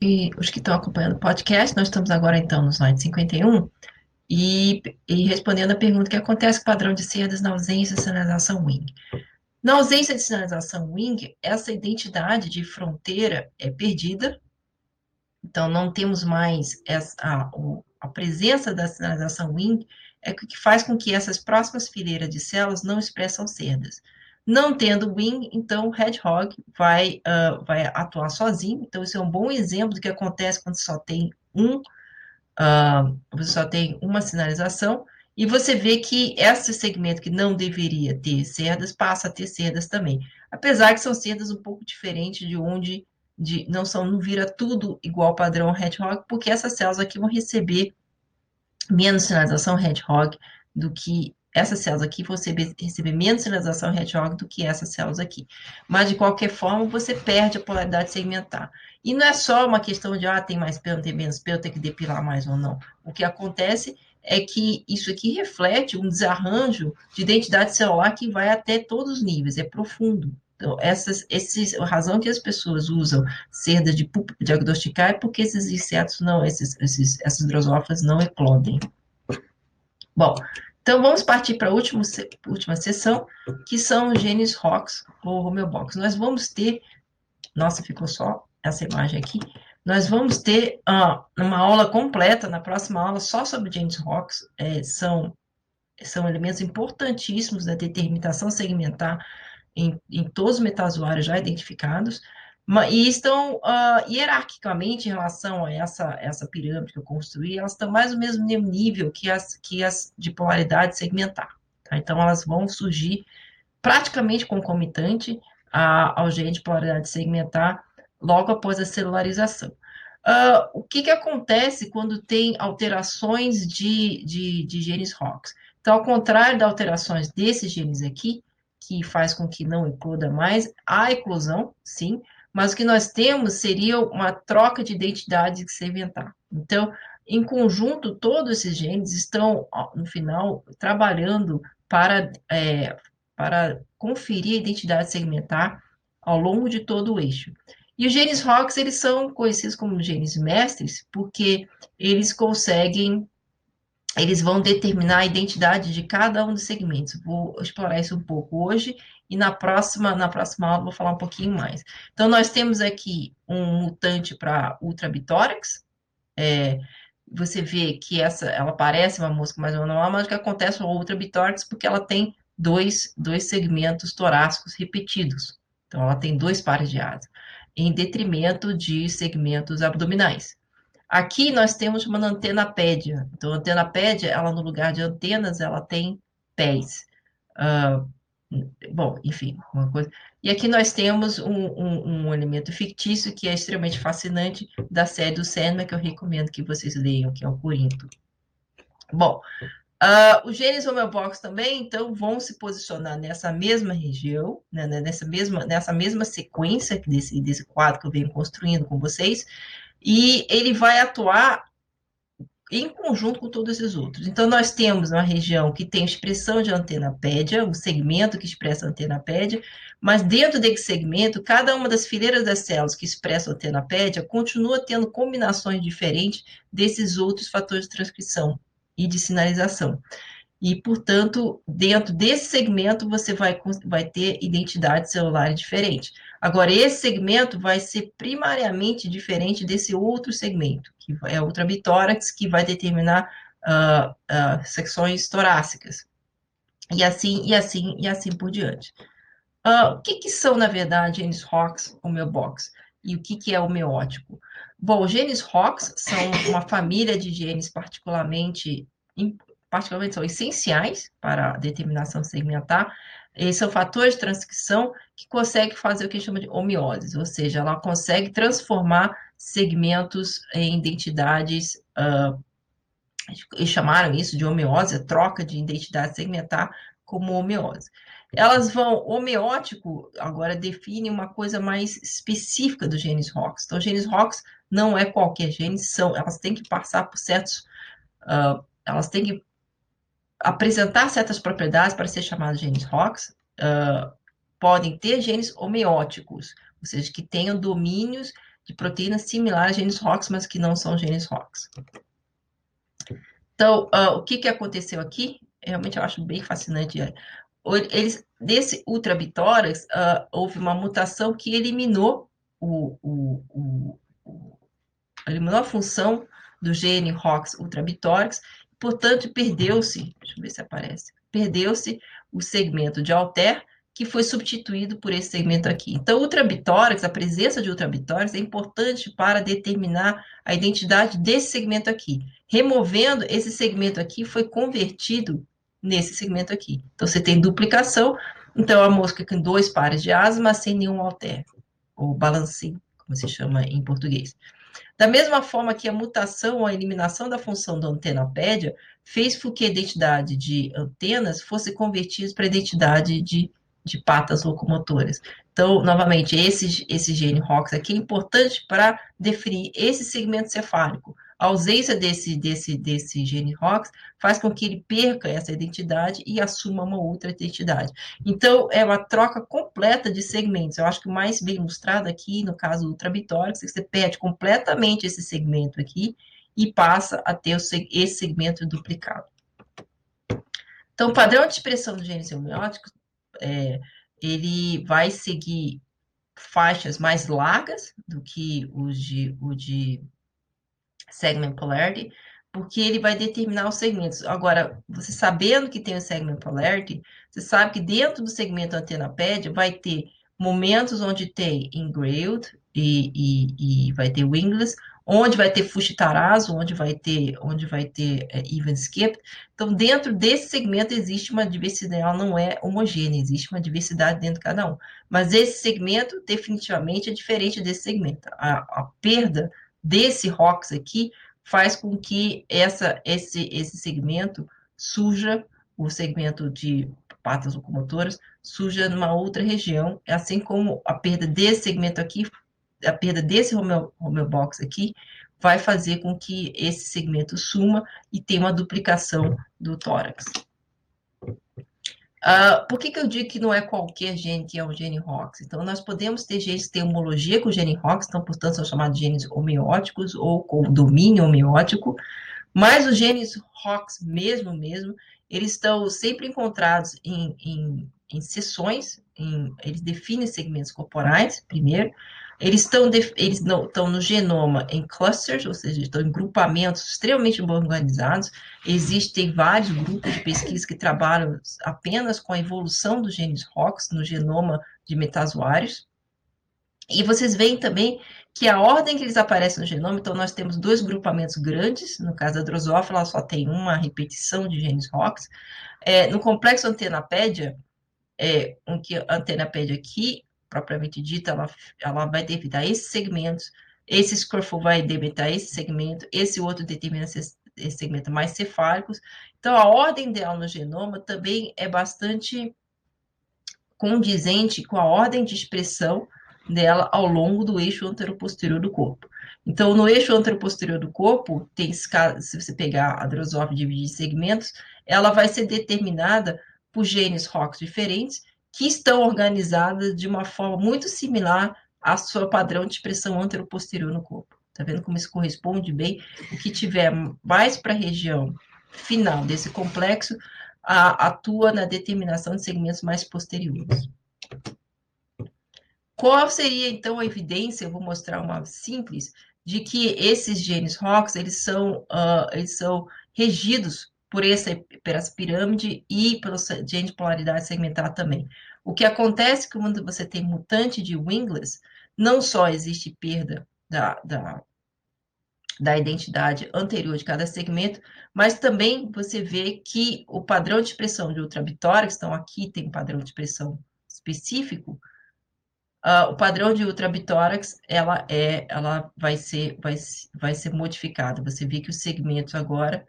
E os que estão acompanhando o podcast, nós estamos agora então no slide 51 e, e respondendo a pergunta que acontece com o padrão de cerdas na ausência de sinalização wing. Na ausência de sinalização wing, essa identidade de fronteira é perdida, então não temos mais essa, a, a presença da sinalização wing é o que faz com que essas próximas fileiras de células não expressam cerdas. Não tendo wing, então o hedgehog vai, uh, vai atuar sozinho. Então, isso é um bom exemplo do que acontece quando só tem um, uh, você só tem uma sinalização, e você vê que esse segmento que não deveria ter cerdas, passa a ter cerdas também. Apesar que são cerdas um pouco diferentes de onde de, não são, não vira tudo igual padrão hedgehog, porque essas células aqui vão receber menos sinalização hedgehog do que essas células aqui vão receber, menos sinalização hedgehog do que essas células aqui. Mas, de qualquer forma, você perde a polaridade segmentar. E não é só uma questão de, ah, tem mais pelo, tem menos pelo, tem que depilar mais ou não. O que acontece é que isso aqui reflete um desarranjo de identidade celular que vai até todos os níveis, é profundo. Então, essas, esses, a razão que as pessoas usam cerda de diagnosticar é porque esses insetos não, esses, esses, essas drosófilas não eclodem. Bom, então vamos partir para a última, última sessão, que são os genes ROX ou homeobox. Nós vamos ter, nossa, ficou só essa imagem aqui, nós vamos ter uh, uma aula completa na próxima aula só sobre genes ROX, é, são, são elementos importantíssimos da determinação segmentar em, em todos os metazoários já identificados, e estão uh, hierarquicamente em relação a essa, essa pirâmide que eu construí, elas estão mais ou menos no mesmo nível que as, que as de polaridade segmentar. Tá? Então, elas vão surgir praticamente concomitante a, ao gene de polaridade segmentar logo após a celularização. Uh, o que, que acontece quando tem alterações de, de, de genes ROX? Então, ao contrário das alterações desses genes aqui, que faz com que não ecloda mais, há eclosão, sim, mas o que nós temos seria uma troca de identidade que se inventar. Então, em conjunto, todos esses genes estão, no final, trabalhando para, é, para conferir a identidade segmentar ao longo de todo o eixo. E os genes ROX, eles são conhecidos como genes mestres, porque eles conseguem, eles vão determinar a identidade de cada um dos segmentos. Vou explorar isso um pouco hoje, e na próxima, na próxima aula vou falar um pouquinho mais. Então, nós temos aqui um mutante para ultrabitórax, é, você vê que essa, ela parece uma mosca mais manual, mas o que acontece com a ultrabitórax porque ela tem dois, dois segmentos torácicos repetidos. Então, ela tem dois pares de asas, em detrimento de segmentos abdominais. Aqui nós temos uma antena pédia. Então, a antena pédia, ela no lugar de antenas, ela tem pés. Uh, Bom, enfim, uma coisa. E aqui nós temos um, um, um, elemento fictício que é extremamente fascinante da série do Sandman, que eu recomendo que vocês leiam, que é o Corinto. Bom, uh, os genes homeobox também, então, vão se posicionar nessa mesma região, né, né, nessa, mesma, nessa mesma sequência desse, desse quadro que eu venho construindo com vocês, e ele vai atuar em conjunto com todos esses outros. Então, nós temos uma região que tem expressão de antena pédia, o segmento que expressa a antena pédia, mas dentro desse segmento, cada uma das fileiras das células que expressam a antena pédia continua tendo combinações diferentes desses outros fatores de transcrição e de sinalização. E, portanto, dentro desse segmento, você vai, vai ter identidades celulares diferentes. Agora, esse segmento vai ser primariamente diferente desse outro segmento, que é o ultrabitórax, que vai determinar uh, uh, secções torácicas. E assim, e assim, e assim por diante. Uh, o que, que, são, na verdade, genes ROX, homeobox? E o que, que é homeótico? Bom, genes ROX são uma família de genes particularmente, particularmente são essenciais para a determinação segmentar, eles são fatores de transcrição que conseguem fazer o que a gente chama de homeose, ou seja, ela consegue transformar segmentos em identidades, uh, eles chamaram isso de homeose, a troca de identidade segmentar como homeose. Elas vão, homeótico, agora define uma coisa mais específica do genes ROX. Então, genes ROX não é qualquer gene, são, elas têm que passar por certos, uh, elas têm que apresentar certas propriedades para ser chamados genes ROX, uh, podem ter genes homeóticos, ou seja, que tenham domínios de proteínas similares a genes ROX, mas que não são genes ROX. Então, uh, o que, que aconteceu aqui? Realmente eu acho bem fascinante. É, eles, desse ultrabitórax, uh, houve uma mutação que eliminou o, o, o, eliminou a função do gene ROX ultrabitórax, portanto, perdeu-se, deixa eu ver se aparece, perdeu-se o segmento de alter, que foi substituído por esse segmento aqui. Então, ultrabitórax, a presença de ultrabitórax é importante para determinar a identidade desse segmento aqui. Removendo esse segmento aqui, foi convertido nesse segmento aqui. Então, você tem duplicação, então a mosca com dois pares de asas, mas sem nenhum alter, ou balancing, como se chama em português. Da mesma forma que a mutação ou a eliminação da função da antenapédia fez com que a identidade de antenas fosse convertida para a identidade de de patas locomotoras. Então, novamente, esse, esse gene ROX aqui é importante para definir esse segmento cefálico. A ausência desse, desse, desse gene ROX faz com que ele perca essa identidade e assuma uma outra identidade. Então, é uma troca completa de segmentos. Eu acho que o mais bem mostrado aqui, no caso do ultrabitórico, é que você perde completamente esse segmento aqui e passa a ter esse segmento duplicado. Então, o padrão de expressão dos genes homeóticos é, ele vai seguir faixas mais largas do que o de, o de segment polarity, porque ele vai determinar os segmentos. Agora, você sabendo que tem o segment polarity, você sabe que dentro do segmento antena vai ter momentos onde tem engraved e, e, e vai ter wingless, onde vai ter Fushitarazu, onde vai ter, onde vai ter é, even skip. Então, dentro desse segmento existe uma diversidade, ela não é homogênea, existe uma diversidade dentro de cada um. Mas esse segmento definitivamente é diferente desse segmento. A, a perda desse ROX aqui faz com que essa, esse, esse segmento surja, o segmento de patas locomotoras, surja numa outra região, assim como a perda desse segmento aqui a perda desse homeobox aqui vai fazer com que esse segmento suma e tenha uma duplicação do tórax. Uh, por que, que eu digo que não é qualquer gene que é um gene ROX? Então, nós podemos ter genes que têm homologia com o gene ROX, então, portanto, são chamados genes homeóticos ou com domínio homeótico, mas os genes ROX mesmo, mesmo, eles estão sempre encontrados em, em, em seções, em, eles definem segmentos corporais, primeiro, eles estão eles não, estão no genoma em clusters, ou seja, estão em grupamentos extremamente bem organizados. Existem vários grupos de pesquisa que trabalham apenas com a evolução dos genes ROX no genoma de metazoários. E vocês veem também que a ordem que eles aparecem no genoma, então nós temos dois grupamentos grandes, no caso da drosófila, ela só tem uma repetição de genes ROX. É, no complexo antenapédia, é, um que a antenapédia aqui, propriamente dita, ela, ela vai debitar esses segmentos, esse Scruffle vai debitar esse segmento, esse outro determina esse, esse segmento mais cefálicos. Então, a ordem dela no genoma também é bastante condizente com a ordem de expressão dela ao longo do eixo anteroposterior do corpo. Então, no eixo anteroposterior do corpo, tem, se você pegar a drosófila dividir em segmentos, ela vai ser determinada por genes ROX diferentes que estão organizadas de uma forma muito similar ao seu padrão de expressão anteroposterior no corpo. Tá vendo como isso corresponde bem? O que tiver mais para a região final desse complexo a, atua na determinação de segmentos mais posteriores. Qual seria, então, a evidência? Eu vou mostrar uma simples, de que esses genes ROX, eles são, uh, eles são regidos por essa, pirâmide e pelo gene de polaridade segmentar também. O que acontece é quando você tem mutante de Wingless, não só existe perda da, da, da identidade anterior de cada segmento, mas também você vê que o padrão de expressão de ultrabitórics, então aqui tem um padrão de expressão específico, uh, o padrão de ultrabitórax, ela é, ela vai ser, vai, vai ser modificada. Você vê que os segmentos agora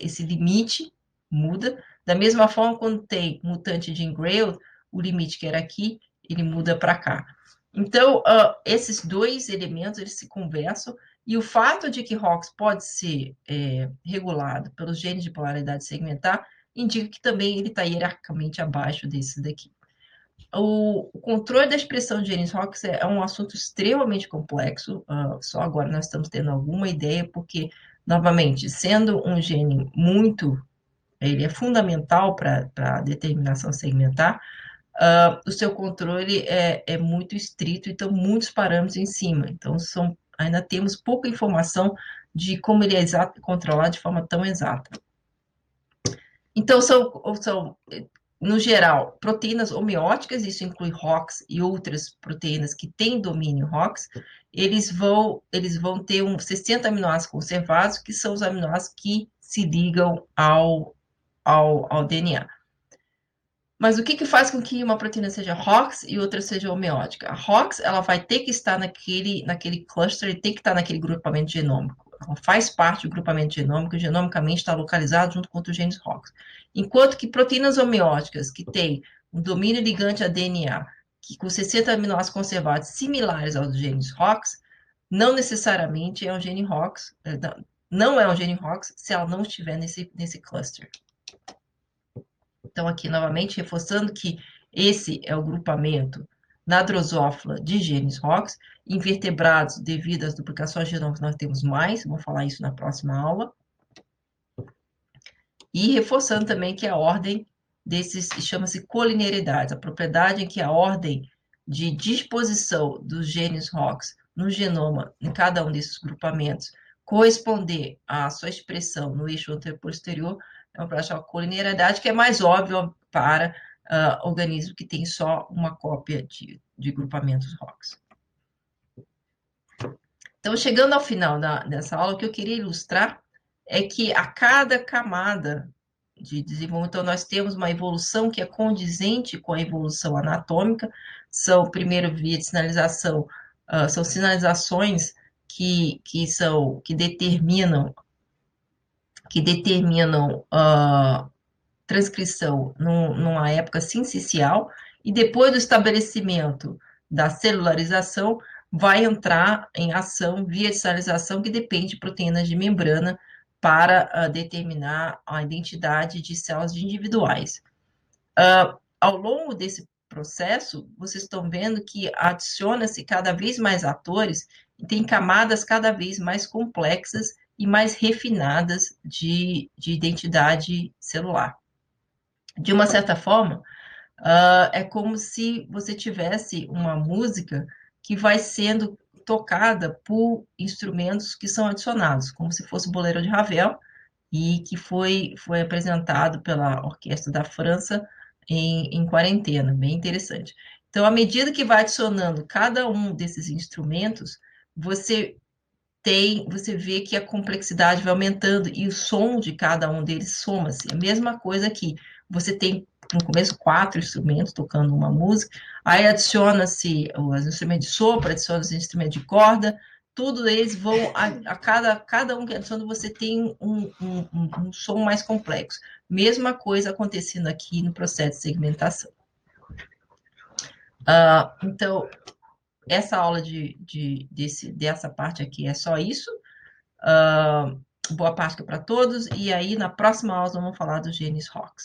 esse limite muda. Da mesma forma, quando tem mutante de Engrail, o limite que era aqui, ele muda para cá. Então, uh, esses dois elementos, eles se conversam, e o fato de que ROX pode ser é, regulado pelos genes de polaridade segmentar, indica que também ele está hierarquicamente abaixo desse daqui. o, o, controle da expressão de genes ROX é, é um assunto extremamente complexo, uh, só agora nós estamos tendo alguma ideia, porque, novamente, sendo um gene muito, ele é fundamental para a determinação segmentar, uh, o seu controle é, é muito estrito, então muitos parâmetros em cima, então são, ainda temos pouca informação de como ele é exato, controlado de forma tão exata. Então, são, são no geral, proteínas homeóticas, isso inclui ROX e outras proteínas que têm domínio ROX, eles vão, eles vão ter um 60 aminoácidos conservados, que são os aminoácidos que se ligam ao, ao, ao DNA. Mas o que, que faz com que uma proteína seja ROX e outra seja homeótica? A ROX ela vai ter que estar naquele, naquele cluster, tem que estar naquele grupamento genômico faz parte do grupamento genômico, genomicamente está localizado junto com os genes ROX. Enquanto que proteínas homeóticas, que têm um domínio ligante a DNA, que com 60 aminoácidos conservados similares aos genes ROX, não necessariamente é um gene ROX, é, não é um gene ROX se ela não estiver nesse, nesse cluster. Então, aqui novamente, reforçando que esse é o grupamento na drosófila de genes ROX, invertebrados, devido às duplicações genômicas, nós temos mais, vou falar isso na próxima aula. E reforçando também que a ordem desses chama-se colinearidade, a propriedade em que a ordem de disposição dos genes ROX no genoma, em cada um desses grupamentos, corresponder à sua expressão no eixo anterior-posterior, é uma prática colinearidade que é mais óbvia para uh, organismo que tem só uma cópia de, de grupamentos ROX. Então, chegando ao final da, dessa aula, o que eu queria ilustrar é que a cada camada de desenvolvimento, então, nós temos uma evolução que é condizente com a evolução anatômica, são, primeiro, via de sinalização, uh, são sinalizações que, que são, que determinam, que determinam uh, transcrição num, numa época sincicial, e depois do estabelecimento da celularização, vai entrar em ação via sinalização que depende de proteínas de membrana para uh, determinar a identidade de células individuais. Uh, ao longo desse processo, vocês estão vendo que adiciona-se cada vez mais atores e tem camadas cada vez mais complexas e mais refinadas de, de identidade celular de uma certa forma, uh, é como se você tivesse uma música que vai sendo tocada por instrumentos que são adicionados, como se fosse o boleiro de Ravel, e que foi, foi apresentado pela Orquestra da França em, em quarentena, bem interessante. Então, à medida que vai adicionando cada um desses instrumentos, você tem, você vê que a complexidade vai aumentando e o som de cada um deles soma-se. A mesma coisa aqui você tem no começo quatro instrumentos tocando uma música, aí adiciona-se os instrumentos de sopro, adiciona os instrumentos de corda, tudo eles vão, a, a cada, cada um que adiciona, você tem um, um, um, um, som mais complexo. Mesma coisa acontecendo aqui no processo de segmentação. Uh, então, essa aula de, de, desse, dessa parte aqui é só isso. Uh, boa Páscoa para todos, e aí na próxima aula vamos falar dos genes ROX.